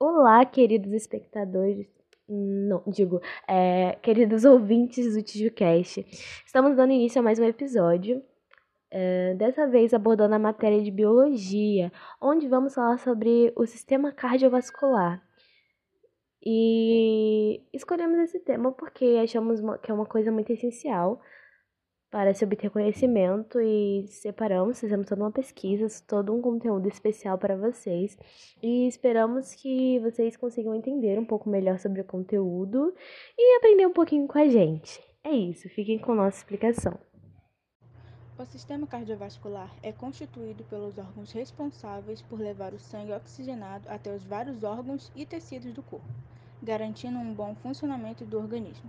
Olá, queridos espectadores. Não, digo, é, queridos ouvintes do TijuCast. Estamos dando início a mais um episódio. É, dessa vez abordando a matéria de biologia, onde vamos falar sobre o sistema cardiovascular. E escolhemos esse tema porque achamos que é uma coisa muito essencial para se obter conhecimento e separamos, fizemos toda uma pesquisa, todo um conteúdo especial para vocês e esperamos que vocês consigam entender um pouco melhor sobre o conteúdo e aprender um pouquinho com a gente. É isso, fiquem com nossa explicação. O sistema cardiovascular é constituído pelos órgãos responsáveis por levar o sangue oxigenado até os vários órgãos e tecidos do corpo, garantindo um bom funcionamento do organismo.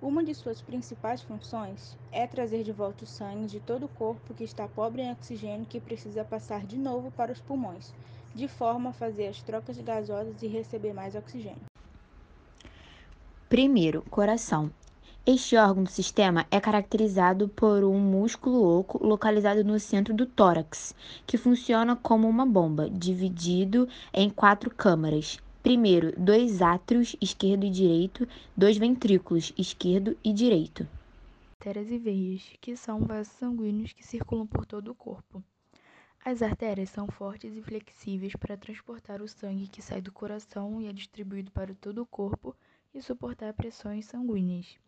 Uma de suas principais funções é trazer de volta o sangue de todo o corpo que está pobre em oxigênio que precisa passar de novo para os pulmões, de forma a fazer as trocas gasosas e receber mais oxigênio. Primeiro, coração. Este órgão do sistema é caracterizado por um músculo oco localizado no centro do tórax, que funciona como uma bomba, dividido em quatro câmaras, Primeiro, dois átrios, esquerdo e direito, dois ventrículos, esquerdo e direito. Artérias e veias, que são vasos sanguíneos que circulam por todo o corpo. As artérias são fortes e flexíveis para transportar o sangue que sai do coração e é distribuído para todo o corpo e suportar pressões sanguíneas.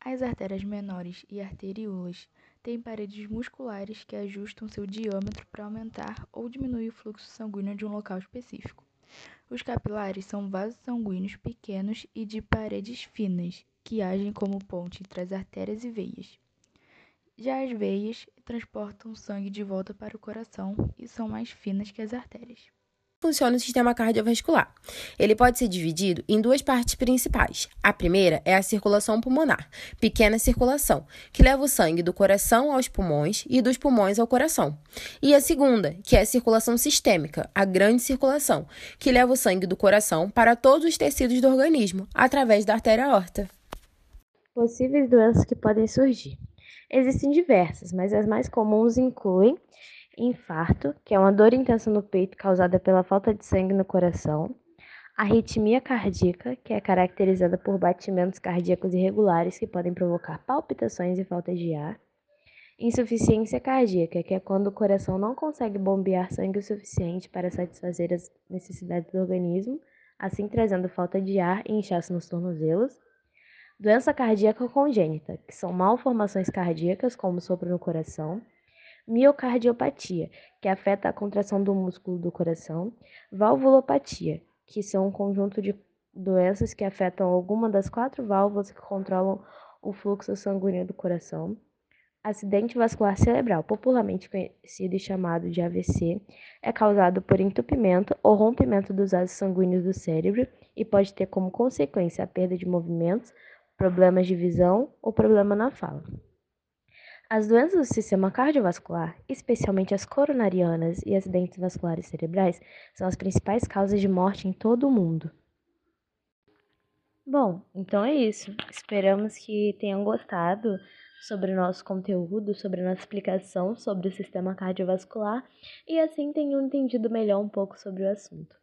As artérias menores e arteríolas têm paredes musculares que ajustam seu diâmetro para aumentar ou diminuir o fluxo sanguíneo de um local específico. Os capilares são vasos sanguíneos pequenos e de paredes finas, que agem como ponte entre as artérias e veias. Já as veias transportam sangue de volta para o coração e são mais finas que as artérias funciona o sistema cardiovascular. Ele pode ser dividido em duas partes principais. A primeira é a circulação pulmonar, pequena circulação, que leva o sangue do coração aos pulmões e dos pulmões ao coração. E a segunda, que é a circulação sistêmica, a grande circulação, que leva o sangue do coração para todos os tecidos do organismo, através da artéria aorta. Possíveis doenças que podem surgir. Existem diversas, mas as mais comuns incluem infarto, que é uma dor intensa no peito causada pela falta de sangue no coração, arritmia cardíaca, que é caracterizada por batimentos cardíacos irregulares que podem provocar palpitações e falta de ar, insuficiência cardíaca, que é quando o coração não consegue bombear sangue o suficiente para satisfazer as necessidades do organismo, assim trazendo falta de ar e inchaço nos tornozelos, doença cardíaca congênita, que são malformações cardíacas como sopro no coração, miocardiopatia, que afeta a contração do músculo do coração, valvulopatia, que são um conjunto de doenças que afetam alguma das quatro válvulas que controlam o fluxo sanguíneo do coração. Acidente vascular cerebral, popularmente conhecido e chamado de AVC, é causado por entupimento ou rompimento dos vasos sanguíneos do cérebro e pode ter como consequência a perda de movimentos, problemas de visão ou problema na fala. As doenças do sistema cardiovascular, especialmente as coronarianas e acidentes vasculares cerebrais, são as principais causas de morte em todo o mundo. Bom, então é isso. Esperamos que tenham gostado sobre o nosso conteúdo, sobre a nossa explicação sobre o sistema cardiovascular e assim tenham entendido melhor um pouco sobre o assunto.